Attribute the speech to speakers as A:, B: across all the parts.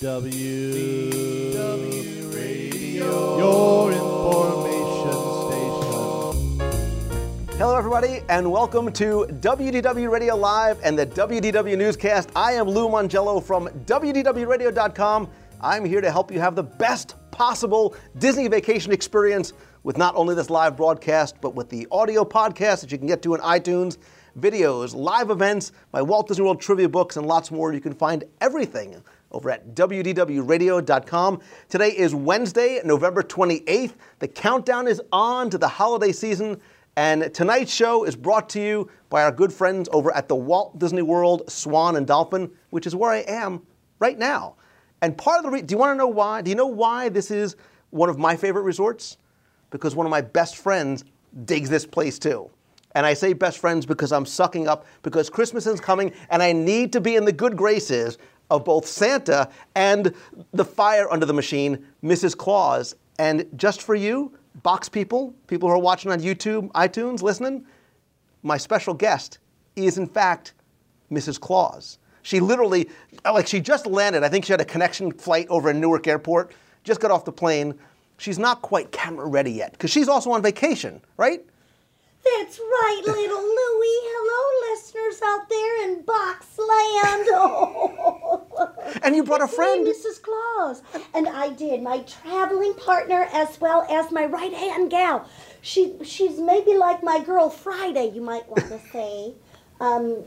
A: DW, DW Radio, your information station.
B: Hello, everybody, and welcome to WDW Radio Live and the WDW Newscast. I am Lou Mongello from WDWRadio.com. I'm here to help you have the best possible Disney vacation experience with not only this live broadcast, but with the audio podcast that you can get to in iTunes, videos, live events, my Walt Disney World trivia books, and lots more. You can find everything over at WDWRadio.com. Today is Wednesday, November 28th. The countdown is on to the holiday season. And tonight's show is brought to you by our good friends over at the Walt Disney World Swan and Dolphin, which is where I am right now. And part of the do you want to know why? Do you know why this is one of my favorite resorts? Because one of my best friends digs this place too. And I say best friends because I'm sucking up because Christmas is coming and I need to be in the good graces of both Santa and the fire under the machine, Mrs. Claus. And just for you, box people, people who are watching on YouTube, iTunes, listening, my special guest is in fact Mrs. Claus. She literally, like, she just landed. I think she had a connection flight over in Newark Airport, just got off the plane. She's not quite camera ready yet because she's also on vacation, right?
C: That's right, little Louie. Hello, listeners out there in Boxland. Oh.
B: And you brought a friend.
C: Mrs. Claus. And I did. My traveling partner as well as my right hand gal. She she's maybe like my girl Friday, you might want to say. Um,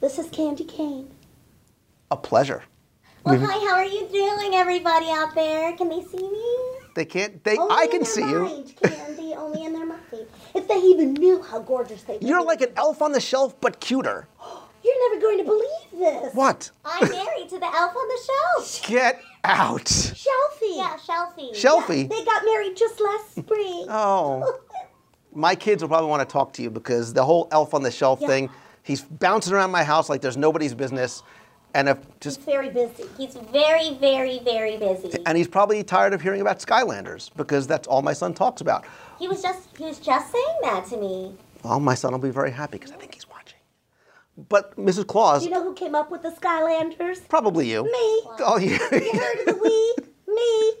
C: this is Candy Cane.
B: A pleasure.
D: Well, hi, how are you doing, everybody out there? Can they see me?
B: They can't, they,
C: Only
B: I can see you.
C: mind, Candy, only in their mind. If they even knew how gorgeous they were.
B: You're like an elf on the shelf, but cuter.
C: You're never going to believe this.
B: What?
D: I'm married to the elf on the shelf.
B: Get out.
C: Shelfie.
D: Yeah, Shelfie.
B: Shelfie.
C: They got married just last spring.
B: Oh. My kids will probably want to talk to you because the whole elf on the shelf
C: Yeah.
B: thing, he's bouncing around my house like there's nobody's business. And if
C: He's
B: just
C: very busy.
D: He's very, very, very busy.
B: and he's probably tired of hearing about Skylanders because that's all my son talks about.
D: He was just he was just saying that to me.
B: Well, my son will be very happy because I think he's watching. But Mrs. Claus,
C: Do you know who came up with the Skylanders?
B: probably you.
C: Me.
B: Oh, you.
C: You heard of the we? Me.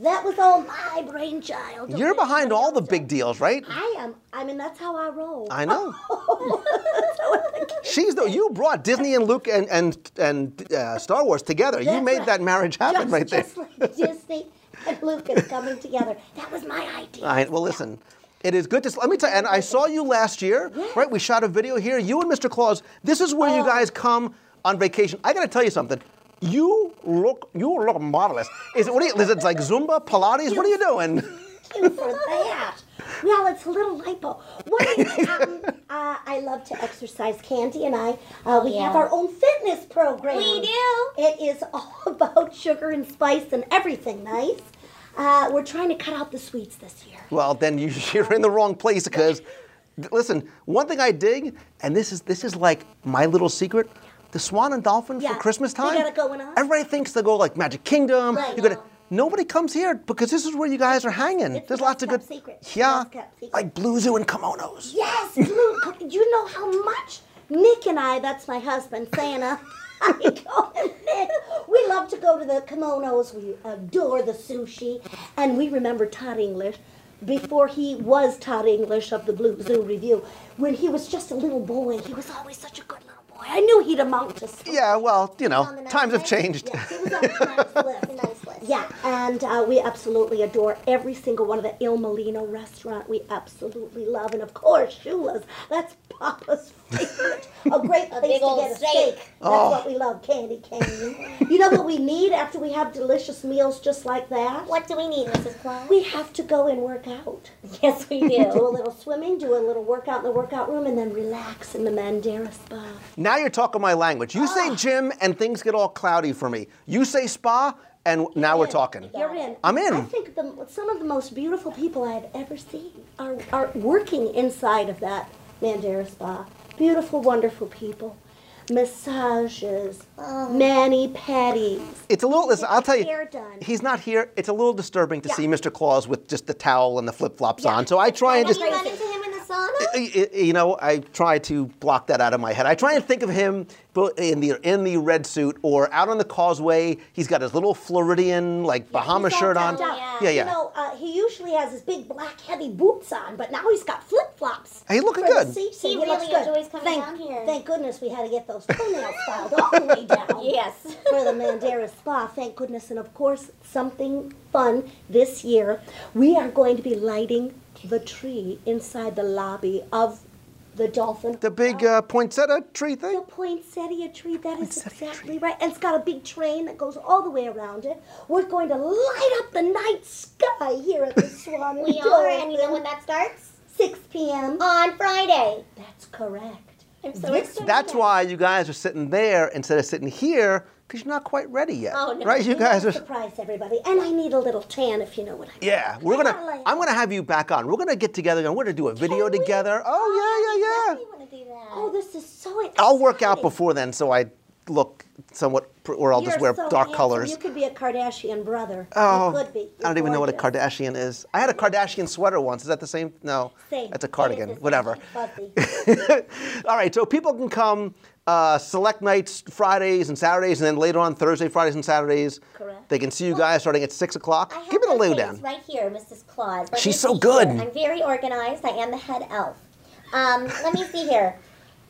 C: That was all my brainchild.
B: You're behind all the big deals, right?
C: I am. I mean, that's how I roll.
B: I know.
C: That's how I think.
B: She's the you brought Disney and Luke and and and uh, Star Wars together. you made
C: right.
B: that marriage happen
C: just,
B: right there.
C: Just like Disney and Lucas coming together. That was my idea.
B: All right. Well, listen. It is good to let me tell you. And I saw you last year, right? We shot a video here. You and Mr. Claus. This is where you
C: Oh.
B: guys come on vacation. I got to tell you something. You look you look marvelous. Is it what? Are you, is it like Zumba, Pilates? What are you doing?
C: Thank for that. Well, it's a little lipo. What, um, uh, I love to exercise. Candy and I, uh, we have our own fitness program.
D: We do.
C: It is all about sugar and spice and everything nice. Uh, we're trying to cut out the sweets this year.
B: Well, then you, you're in the wrong place because, listen, one thing I dig, and this is this is like my little secret. The Swan and Dolphin
C: Yeah,
B: for Christmas time.
C: got it going on.
B: Everybody thinks they go like Magic Kingdom.
C: Right.
B: you gotta, nobody comes here because this is where you guys are hanging.
C: It's
B: There's lots of good.
C: best kept secret.
B: Yeah, like Blue Zoo and kimonos.
C: Yes, you know how much Nick and I, that's my husband, Santa, I call him Nick. We love to go to the kimonos. We adore the sushi. And we remember Todd English before he was Todd English of the Blue Zoo Review. When he was just a little boy, he was always such a good little boy. I knew he'd amount to something.
B: Yeah, well, you know,
D: On the nice
B: times have changed.
C: Yeah, he was on the nice list.
D: A nice list.
C: Yeah, and uh, we absolutely adore every single one of the Il Mulino restaurant. We absolutely love, and of course, Shula's. That's Papa's favorite. A great place
D: big
C: to
D: old
C: get a
D: steak.
C: steak. That's
B: Oh.
C: what we love, candy cane. you know what we need after we have delicious meals just like that?
D: What do we need, Mrs. Claus?
C: We have to go and work out.
D: yes, we
C: Do
D: do a
C: little swimming, do a little workout in the workout room, and then relax in the Mandara Spa.
B: Now you're talking my language. You say gym and things get all cloudy for me. You say spa and now we're talking.
C: You're in.
B: I'm in.
C: I think the, some of the most beautiful people I've ever seen are, are working inside of that Mandara Spa. Beautiful, wonderful people. Massages, oh. mani pedis.
B: It's a little. Listen, I'll tell you.
C: Hair done.
B: He's not here. It's a little disturbing to
C: Yeah.
B: see Mr. Claus with just the towel and the flip flops
C: Yeah.
B: on. So I try and
D: Have
B: just.
D: You run into him in the sauna?
B: I- I- you know, I try to block that out of my head. I try and think of him in the in the red suit or out on the causeway. He's got his little Floridian like Bahama
C: He's all
B: shirt on.
C: decked out.
D: Yeah.
B: yeah, yeah.
C: You know, uh, he usually has his big black heavy boots on, but now he's got flip flops.
B: Hey, looking
C: for
B: good.
C: The seats,
D: He
C: and looks
D: really
C: good.
D: enjoys coming
C: thank,
D: down here.
C: Thank goodness we had to get those toenails filed all the way down.
D: Yes.
C: For the Mandara Spa, thank goodness. And of course, something fun this year. We are going to be lighting the tree inside the lobby of the Dolphin.
B: The big uh, poinsettia tree thing?
C: The poinsettia tree, that is
B: Poinsettia
C: exactly right. And it's got a big train that goes all the way around it. We're going to light up the night sky here at the Swan.
D: We are, and you know when that starts?
C: 6 p.m.
D: On Friday.
C: That's correct.
D: I'm so
C: This-
D: excited.
B: That's why you guys are sitting there instead of sitting here because you're not quite ready yet.
D: Oh, no.
B: Right? You guys are.
C: Surprise everybody. And I need a little tan if you know what I mean.
B: Yeah, we're
C: I
B: gonna.
C: gotta
B: I'm gonna have you back on. We're gonna get together and we're gonna do a video
C: we?
B: together. Oh, oh yeah, yeah,
D: We
B: yeah.
D: want to do that.
C: Oh, this is so exciting.
B: I'll work out before then, so I look somewhat, or I'll just
C: You're
B: wear
C: so
B: dark
C: handsome.
B: colors.
C: You could be a Kardashian brother.
B: Oh,
C: you could be.
B: I
C: You're
B: don't even know what a. Kardashian is. I had a Kardashian sweater once. Is that the same? No,
C: Same.
B: that's a cardigan.
C: same.
B: Whatever. All right, so people can come uh, select nights, Fridays and Saturdays, and then later on Thursday, Fridays and Saturdays.
C: Correct.
B: They can see you guys starting at six o'clock.
D: I have
B: Give me the
D: those
B: lowdown.
D: right here, Mrs. Claus. Let
B: She's so good.
D: here. I'm very organized. I am the head elf. Um, let me see here.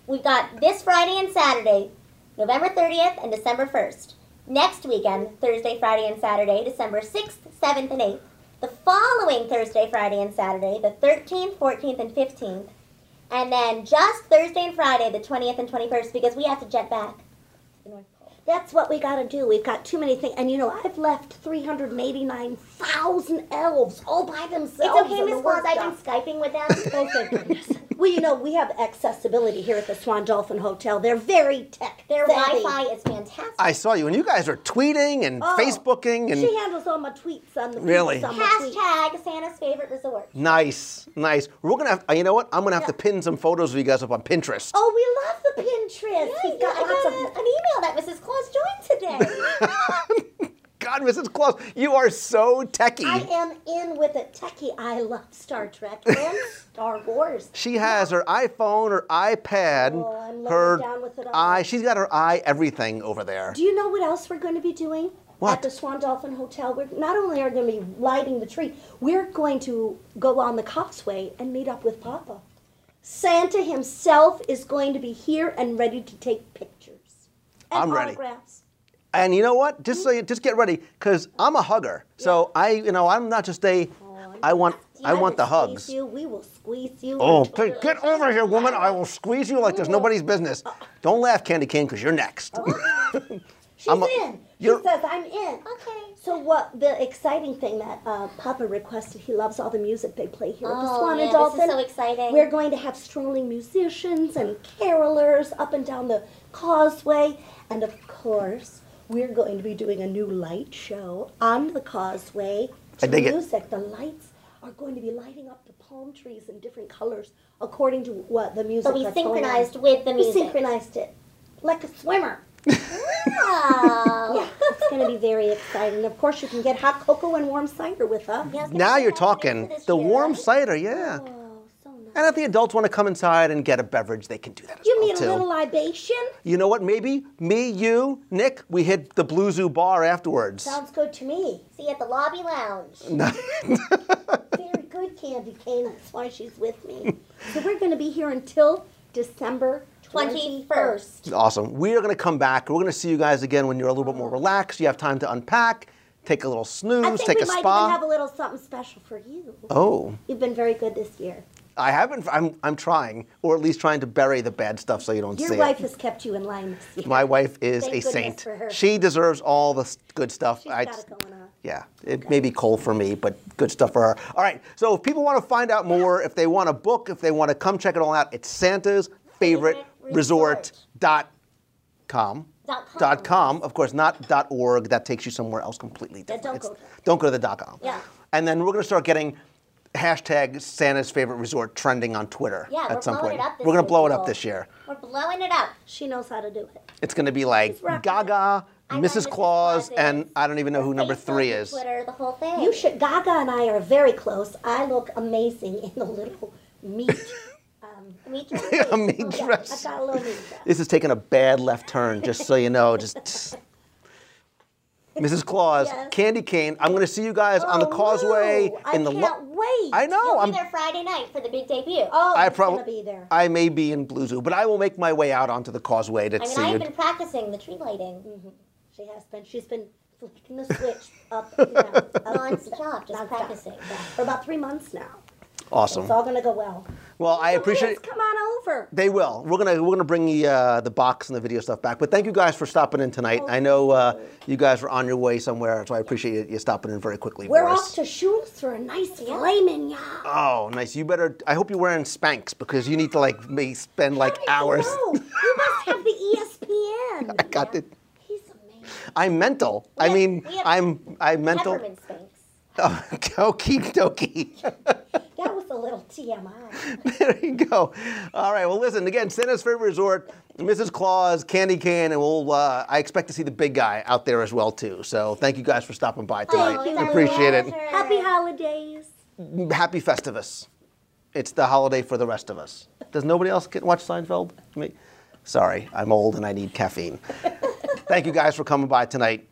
D: We've got this Friday and Saturday, November 30th and December 1st. Next weekend, Thursday, Friday, and Saturday, December 6th, 7th, and 8th. The following Thursday, Friday, and Saturday, the 13th, 14th, and 15th. And then just Thursday and Friday, the 20th and 21st, because we have to jet back to the North Pole.
C: That's what we got to do. We've got too many things. And you know, I've left 389,000 elves all by themselves.
D: It's okay, Miss Claus. I've been. Skyping with them.
C: Oh, thank goodness. Well, you know, we have accessibility here at the Swan Dolphin Hotel. They're very tech.
D: Their
C: savvy.
D: Wi-Fi is fantastic.
B: I saw you, and you guys are tweeting and
C: Oh,
B: Facebooking and
C: She handles all my tweets on the
B: Really?
C: on.
D: Hashtag Santa's favorite resort.
B: nice, nice. We're gonna have. uh, You know what? I'm gonna have to pin some photos of you guys up on Pinterest.
C: Oh, we love the Pinterest.
D: Yeah,
C: We've got
D: I
C: lots
D: got
C: of.
D: a- an email that Mrs. Claus joined today.
B: God, Mrs. Claus, you are so techie.
C: I am in with it. Techie, I love Star Trek and Star Wars.
B: She has her iPhone, her iPad,
C: Oh, I'm
B: her
C: down with it all.
B: eye. She's got her eye everything over there.
C: Do you know what else we're going to be doing?
B: What?
C: At the Swan Dolphin Hotel, we're not only are going to be lighting the tree, we're going to go on the causeway and meet up with Papa. Santa himself is going to be here and ready to take pictures. And
B: I'm ready.
C: autographs.
B: And you know what? Just so you, just get ready, cause I'm a hugger. So I, you know, I'm not just a. I want, I
C: will
B: want the hugs.
C: You. We will squeeze you.
B: Oh,
C: until
B: get, over here, woman! I will squeeze you like there's nobody's business. Don't laugh, Candy Cane, cause you're next.
C: She's
B: I'm a-
C: in. She
B: you're-
C: says I'm in.
D: Okay.
C: So what? The exciting thing that uh, Papa requested, he loves all the music they play here at the
D: Oh,
C: Swan
D: yeah,
C: and
D: this is so exciting.
C: We're going to have strolling musicians and carolers up and down the causeway, and of course, we're going to be doing a new light show on the causeway.
B: I
C: To
B: dig it.
C: music. The lights are going to be lighting up the palm trees in different colors according to what the music.
D: So we
C: that's going on.
D: synchronized with the music.
C: We synchronized it like a swimmer.
D: Wow.
C: Yeah, it's going to be very exciting. Of course, you can get hot cocoa and warm cider with us.
D: Yes,
B: now you're talking. The
D: year,
B: warm
D: right?
B: cider, yeah.
C: Oh, so nice.
B: And if the adults want to come inside and get a beverage, they can do that as
C: You
B: well
C: mean a
B: too.
C: little libation?
B: You know what? Maybe me, you, Nick, we hit the Blue Zoo bar afterwards.
C: Sounds good to me.
D: See you at the lobby lounge.
C: Very good, Candy Cane. That's why she's with me. So we're going to be here until December 21st.
D: 21st.
B: awesome. We are going to come back. We're going to see you guys again when you're a little bit more oh. relaxed. You have time to unpack, take a little snooze, take a spa.
C: I think we
B: a
C: might even have a little something special for you.
B: oh,
C: You've been very good this year.
B: I haven't. I'm, I'm trying, or at least trying to bury the bad stuff so you don't
C: Your
B: see it.
C: Your wife has kept you in line this year.
B: My wife is
C: Thank
B: a saint. She deserves all the good stuff.
C: She's
B: I-
C: got it going on.
B: Yeah, it may be cold for me, but good stuff for her. All right, so if people want to find out more, if they want to book, if they want to come check it all out, it's Santa's favorite resort dot com.
D: Dot com.
B: Dot com, of course, not dot org. That takes you somewhere else completely different.
C: don't go.
B: Don't go to the dot com.
C: Yeah.
B: And then we're going to start getting hashtag Santa's favorite resort trending on Twitter
D: Yeah,
B: at
D: we're
B: some
D: blowing
B: point.
D: it up this
B: we're going to blow it up this year.
D: We're blowing it up.
C: She knows how to do it.
B: It's going to be like
C: She's rocking it.
B: Gaga, Mrs.
D: Mrs.
B: Claus,
D: Claus
B: and. I don't even know who number three is.
D: Twitter, the whole thing.
C: You should. Gaga and I are very close. I look amazing in the little meat um,
D: Meat dress.
B: a meat oh,
C: Yeah,
B: dress.
C: I got a little meat dress.
B: This is taking a bad left turn, just so you know. Just Mrs. Claus,
C: Yes.
B: Candy Cane. I'm going to see you guys on the
C: Oh,
B: causeway
C: Lou, I
B: in the. lo-
C: can't wait.
B: I know.
D: You'll
B: I'm.
D: be there Friday night for the big debut.
C: Oh,
B: I
C: I
B: probably.
C: be there.
B: I may be in Blue Zoo, but I will make my way out onto the causeway to
D: I mean,
B: see you.
D: I've been practicing the tree lighting. Mm-hmm.
C: She has been. She's been flicking the switch up and down. up and
D: Non-stop, just practicing.
C: Yeah, for about three months now.
B: Awesome.
C: It's all gonna go well.
B: Well, I appreciate.
C: please Come on over.
B: They will. We're gonna we're gonna bring the uh, the box and the video stuff back. But thank you guys for stopping in tonight. I know uh, you guys were on your way somewhere, so I appreciate you, you stopping in very quickly
C: We're
B: for
C: off
B: us.
C: to Shula's for a nice filet mignon.
B: oh, nice. You better. I hope you're wearing Spanx because you need to like me spend like hours.
C: No, you must have the ESPN.
B: I got it.
C: He's amazing.
B: I'm mental. I
D: have-
B: mean,
D: we have
B: I'm I'm mental.
D: Peppermint Spanx.
B: Oh, okie dokie.
C: That was a little TMI.
B: there you go. All right. Well, listen again. Santa's favorite resort, Mrs. Claus, Candy Can, and we'll. Uh, I expect to see the big guy out there as well too. So thank you guys for stopping by tonight.
C: you.
D: our
B: Appreciate it.
C: Happy holidays.
B: Happy Festivus. It's the holiday for the rest of us. Does nobody else get watch Seinfeld? Me? Sorry, I'm old and I need caffeine. Thank you guys for coming by tonight.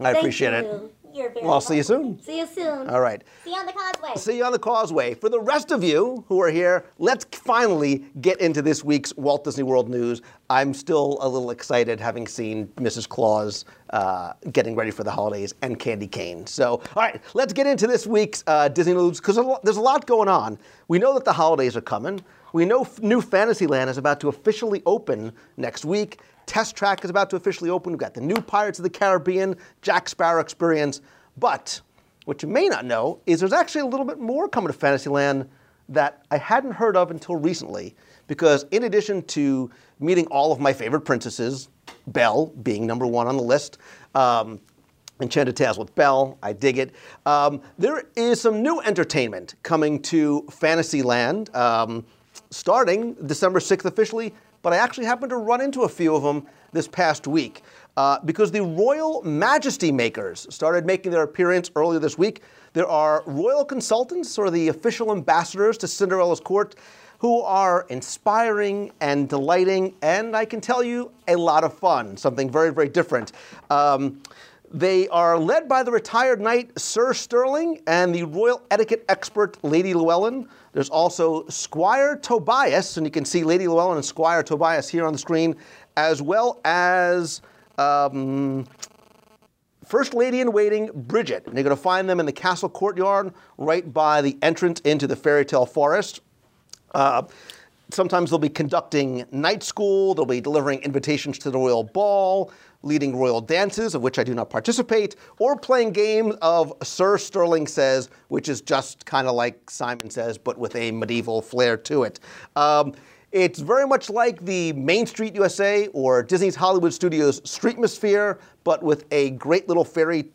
B: I
C: Thank
B: appreciate it.
C: You.
D: You're very
B: Well, I'll see you soon.
C: See you soon.
B: All right.
D: See you on the causeway.
B: See you on the causeway. For the rest of you who are here, let's finally get into this week's Walt Disney World news. I'm still a little excited having seen Mrs. Claus uh, getting ready for the holidays and Candy Cane. So, all right, let's get into this week's uh, Disney news because there's a lot going on. We know that the holidays are coming. We know f- New Fantasyland is about to officially open next week. Test Track is about to officially open. We've got the new Pirates of the Caribbean, Jack Sparrow experience. But what you may not know is there's actually a little bit more coming to Fantasyland that I hadn't heard of until recently. Because in addition to meeting all of my favorite princesses, Belle being number one on the list, um, Enchanted Tales with Belle, I dig it. Um, there is some new entertainment coming to Fantasyland, um, starting December 6th officially, but I actually happened to run into a few of them this past week. Uh, because the Royal Majesty Makers started making their appearance earlier this week. There are royal consultants, or the official ambassadors to Cinderella's court, who are inspiring and delighting, and I can tell you, a lot of fun. Something very, very different. Um, they are led by the retired knight Sir Sterling and the royal etiquette expert Lady Llewellyn. There's also Squire Tobias, and you can see Lady Llewellyn and Squire Tobias here on the screen, as well as um, First Lady in Waiting, Bridget. And you're going to find them in the castle courtyard right by the entrance into the fairy tale forest. Uh, sometimes they'll be conducting night school, they'll be delivering invitations to the royal ball, leading royal dances, of which I do not participate, or playing games of Sir Sterling Says, which is just kind of like Simon Says, but with a medieval flair to it. Um, it's very much like the Main Street USA or Disney's Hollywood Studios Streetmosphere, but with a great little fairy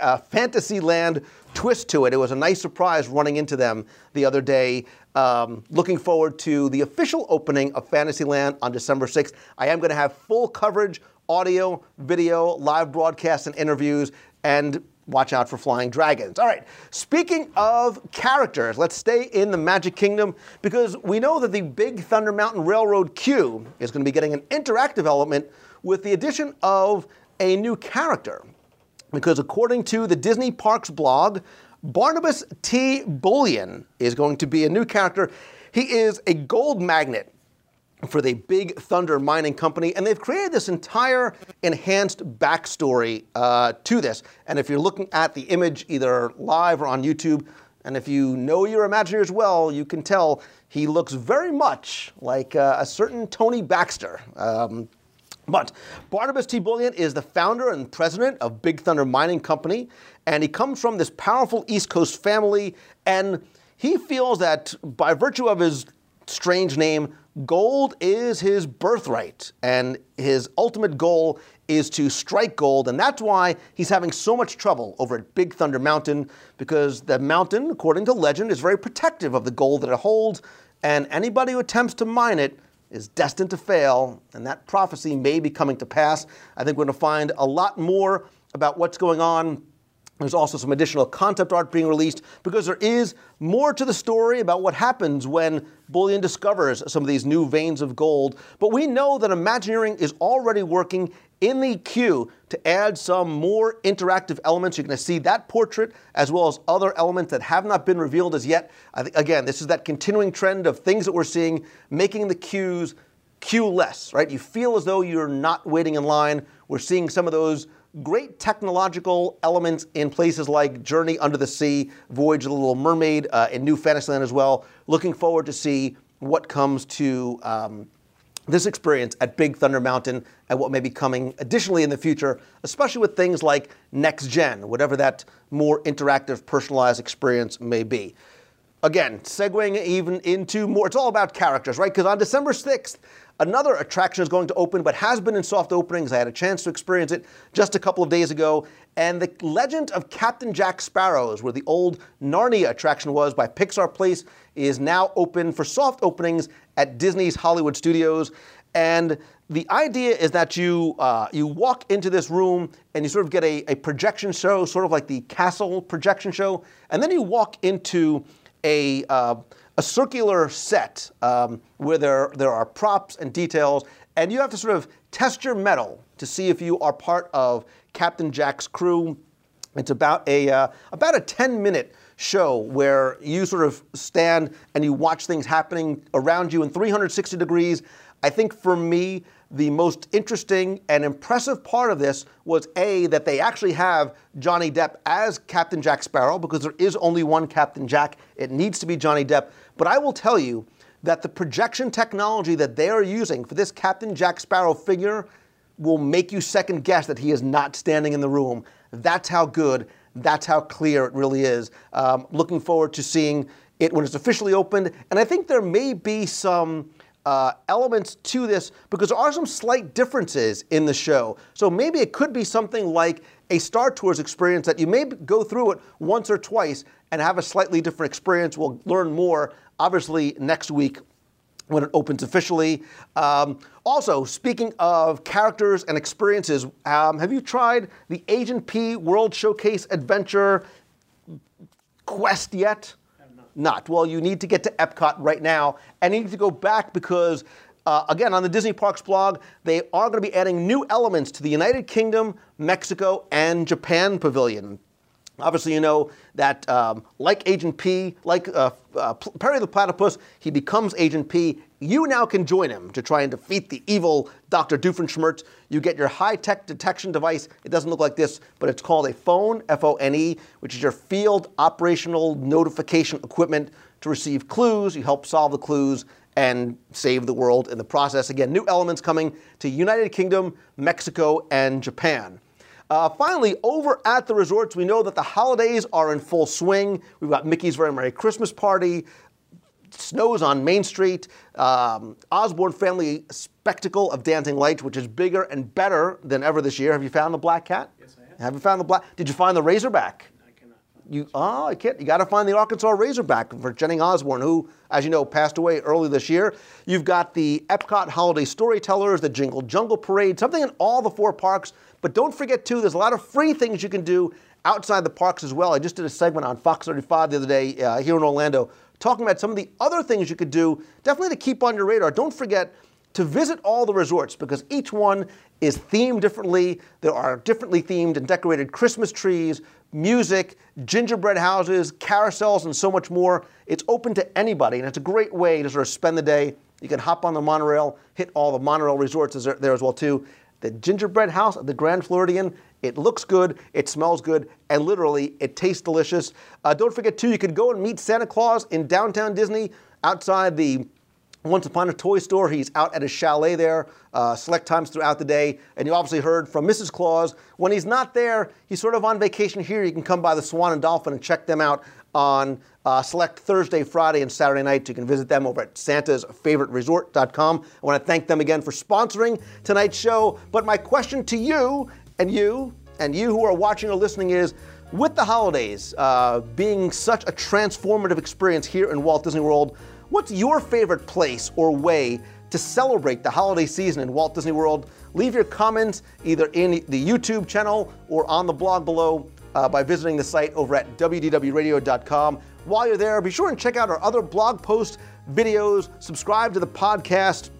B: uh, Fantasyland twist to it. It was a nice surprise running into them the other day. Um, looking forward to the official opening of Fantasyland on December 6th. I am going to have full coverage, audio, video, live broadcasts, and interviews, and watch out for flying dragons. All right, speaking of characters, let's stay in the Magic Kingdom because we know that the Big Thunder Mountain Railroad queue is going to be getting an interactive element with the addition of a new character because according to the Disney Parks blog, Barnabas T. Bullion is going to be a new character. He is a gold magnet for the Big Thunder Mining Company, and they've created this entire enhanced backstory uh, to this. And if you're looking at the image either live or on YouTube, and if you know your Imagineers well, you can tell he looks very much like uh, a certain Tony Baxter. Um, but Barnabas T. Bullion is the founder and president of Big Thunder Mining Company, and he comes from this powerful East Coast family, and he feels that by virtue of his strange name, gold is his birthright, and his ultimate goal is to strike gold, and that's why he's having so much trouble over at Big Thunder Mountain, because the mountain, according to legend, is very protective of the gold that it holds, and anybody who attempts to mine it is destined to fail, and that prophecy may be coming to pass. I think we're going to find a lot more about what's going on There's also some additional concept art being released because there is more to the story about what happens when Bullion discovers some of these new veins of gold. But we know that Imagineering is already working in the queue to add some more interactive elements. You're going to see that portrait as well as other elements that have not been revealed as yet. Again, this is that continuing trend of things that we're seeing making the queues queue less, right? You feel as though you're not waiting in line. We're seeing some of those great technological elements in places like Journey Under the Sea, Voyage of the Little Mermaid, uh, and New Fantasyland as well. Looking forward to see what comes to um, this experience at Big Thunder Mountain and what may be coming additionally in the future, especially with things like next gen, whatever that more interactive, personalized experience may be. Again, segueing even into more, it's all about characters, right? Because on December 6th, another attraction is going to open, but has been in soft openings. I had a chance to experience it just a couple of days ago. And the legend of Captain Jack Sparrows, where the old Narnia attraction was by Pixar Place, is now open for soft openings at Disney's Hollywood Studios. And the idea is that you uh, you walk into this room and you sort of get a, a projection show, sort of like the castle projection show, and then you walk into a uh, a circular set um, where there there are props and details, and you have to sort of test your mettle to see if you are part of Captain Jack's crew. It's about a uh, about a 10 minute show where you sort of stand and you watch things happening around you in 360 degrees. I think for me, the most interesting and impressive part of this was A, that they actually have Johnny Depp as Captain Jack Sparrow, because there is only one Captain Jack. It needs to be Johnny Depp. But I will tell you that the projection technology that they are using for this Captain Jack Sparrow figure will make you second guess that he is not standing in the room. That's how good that's how clear it really is. Um, looking forward to seeing it when it's officially opened. And I think there may be some uh, elements to this because there are some slight differences in the show. So maybe it could be something like a Star Tours experience that you may go through it once or twice and have a slightly different experience. We'll learn more, obviously, next week when it opens officially. Um, also, speaking of characters and experiences, um, have you tried the Agent P World Showcase Adventure Quest yet? Not. not. Well, you need to get to Epcot right now, and you need to go back because. Uh, again, on the Disney Parks blog, they are going to be adding new elements to the United Kingdom, Mexico, and Japan pavilion. Obviously, you know that, um, like Agent P, like uh, uh, Perry the Platypus, he becomes Agent P. You now can join him to try and defeat the evil Dr. Doofenshmirtz. You get your high-tech detection device. It doesn't look like this, but it's called a phone, F-O-N-E, which is your field operational notification equipment to receive clues. You help solve the clues and save the world in the process. Again, new elements coming to United Kingdom, Mexico, and Japan. Uh, finally, over at the resorts, we know that the holidays are in full swing. We've got Mickey's Very Merry Christmas Party, snows on Main Street, um, Osborne Family Spectacle of Dancing Lights, which is bigger and better than ever this year. Have you found the black cat?
A: Yes, I have.
B: Have you found the black? Did you find the Razorback? You oh, I can't. You got to find the Arkansas Razorback for Jennings Osborne, who, as you know, passed away early this year. You've got the Epcot Holiday Storytellers, the Jingle Jungle Parade, something in all the four parks. But don't forget too, there's a lot of free things you can do outside the parks as well. I just did a segment on Fox 35 the other day uh, here in Orlando, talking about some of the other things you could do, definitely to keep on your radar. Don't forget to visit all the resorts because each one is themed differently. There are differently themed and decorated Christmas trees, music, gingerbread houses, carousels, and so much more. It's open to anybody, and it's a great way to sort of spend the day. You can hop on the monorail, hit all the monorail resorts there as well too. The gingerbread house at the Grand Floridian, it looks good, it smells good, and literally it tastes delicious. Uh, don't forget too, you can go and meet Santa Claus in downtown Disney outside the once Upon a Toy Store. He's out at a chalet there, uh, select times throughout the day. And you obviously heard from Mrs. Claus. When he's not there, he's sort of on vacation here. You can come by the Swan and Dolphin and check them out on uh, select Thursday, Friday, and Saturday nights. You can visit them over at santasfavoriteresort.com. I want to thank them again for sponsoring tonight's show. But my question to you and you and you who are watching or listening is, with the holidays uh, being such a transformative experience here in Walt Disney World, What's your favorite place or way to celebrate the holiday season in Walt Disney World? Leave your comments either in the YouTube channel or on the blog below. uh, by visiting the site over at wdwradio.com. While you're there, be sure and check out our other blog posts, videos, subscribe to the podcast.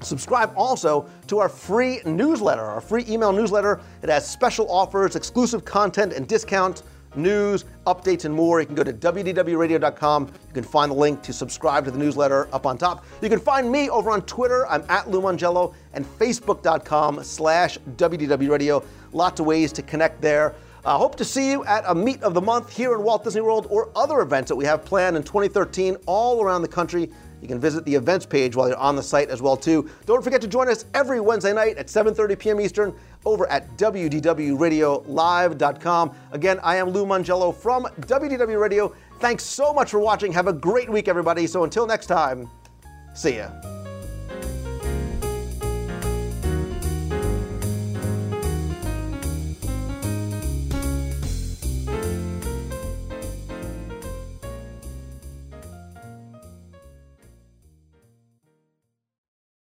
B: Subscribe also to our free newsletter, our free email newsletter. It has special offers, exclusive content, and discounts, news, updates, and more. You can go to wdwradio.com. You can find the link to subscribe to the newsletter up on top. You can find me over on Twitter. I'm at Lou Mongello and facebook.com slash wdwradio. Lots of ways to connect there. I uh, hope to see you at a meet of the month here in Walt Disney World or other events that we have planned in 2013 all around the country. You can visit the events page while you're on the site as well too. Don't forget to join us every Wednesday night at 7:30 p.m. Eastern over at wdwradiolive.com. Again, I am Lou Mongello from WDW Radio. Thanks so much for watching. Have a great week, everybody. So until next time, see ya.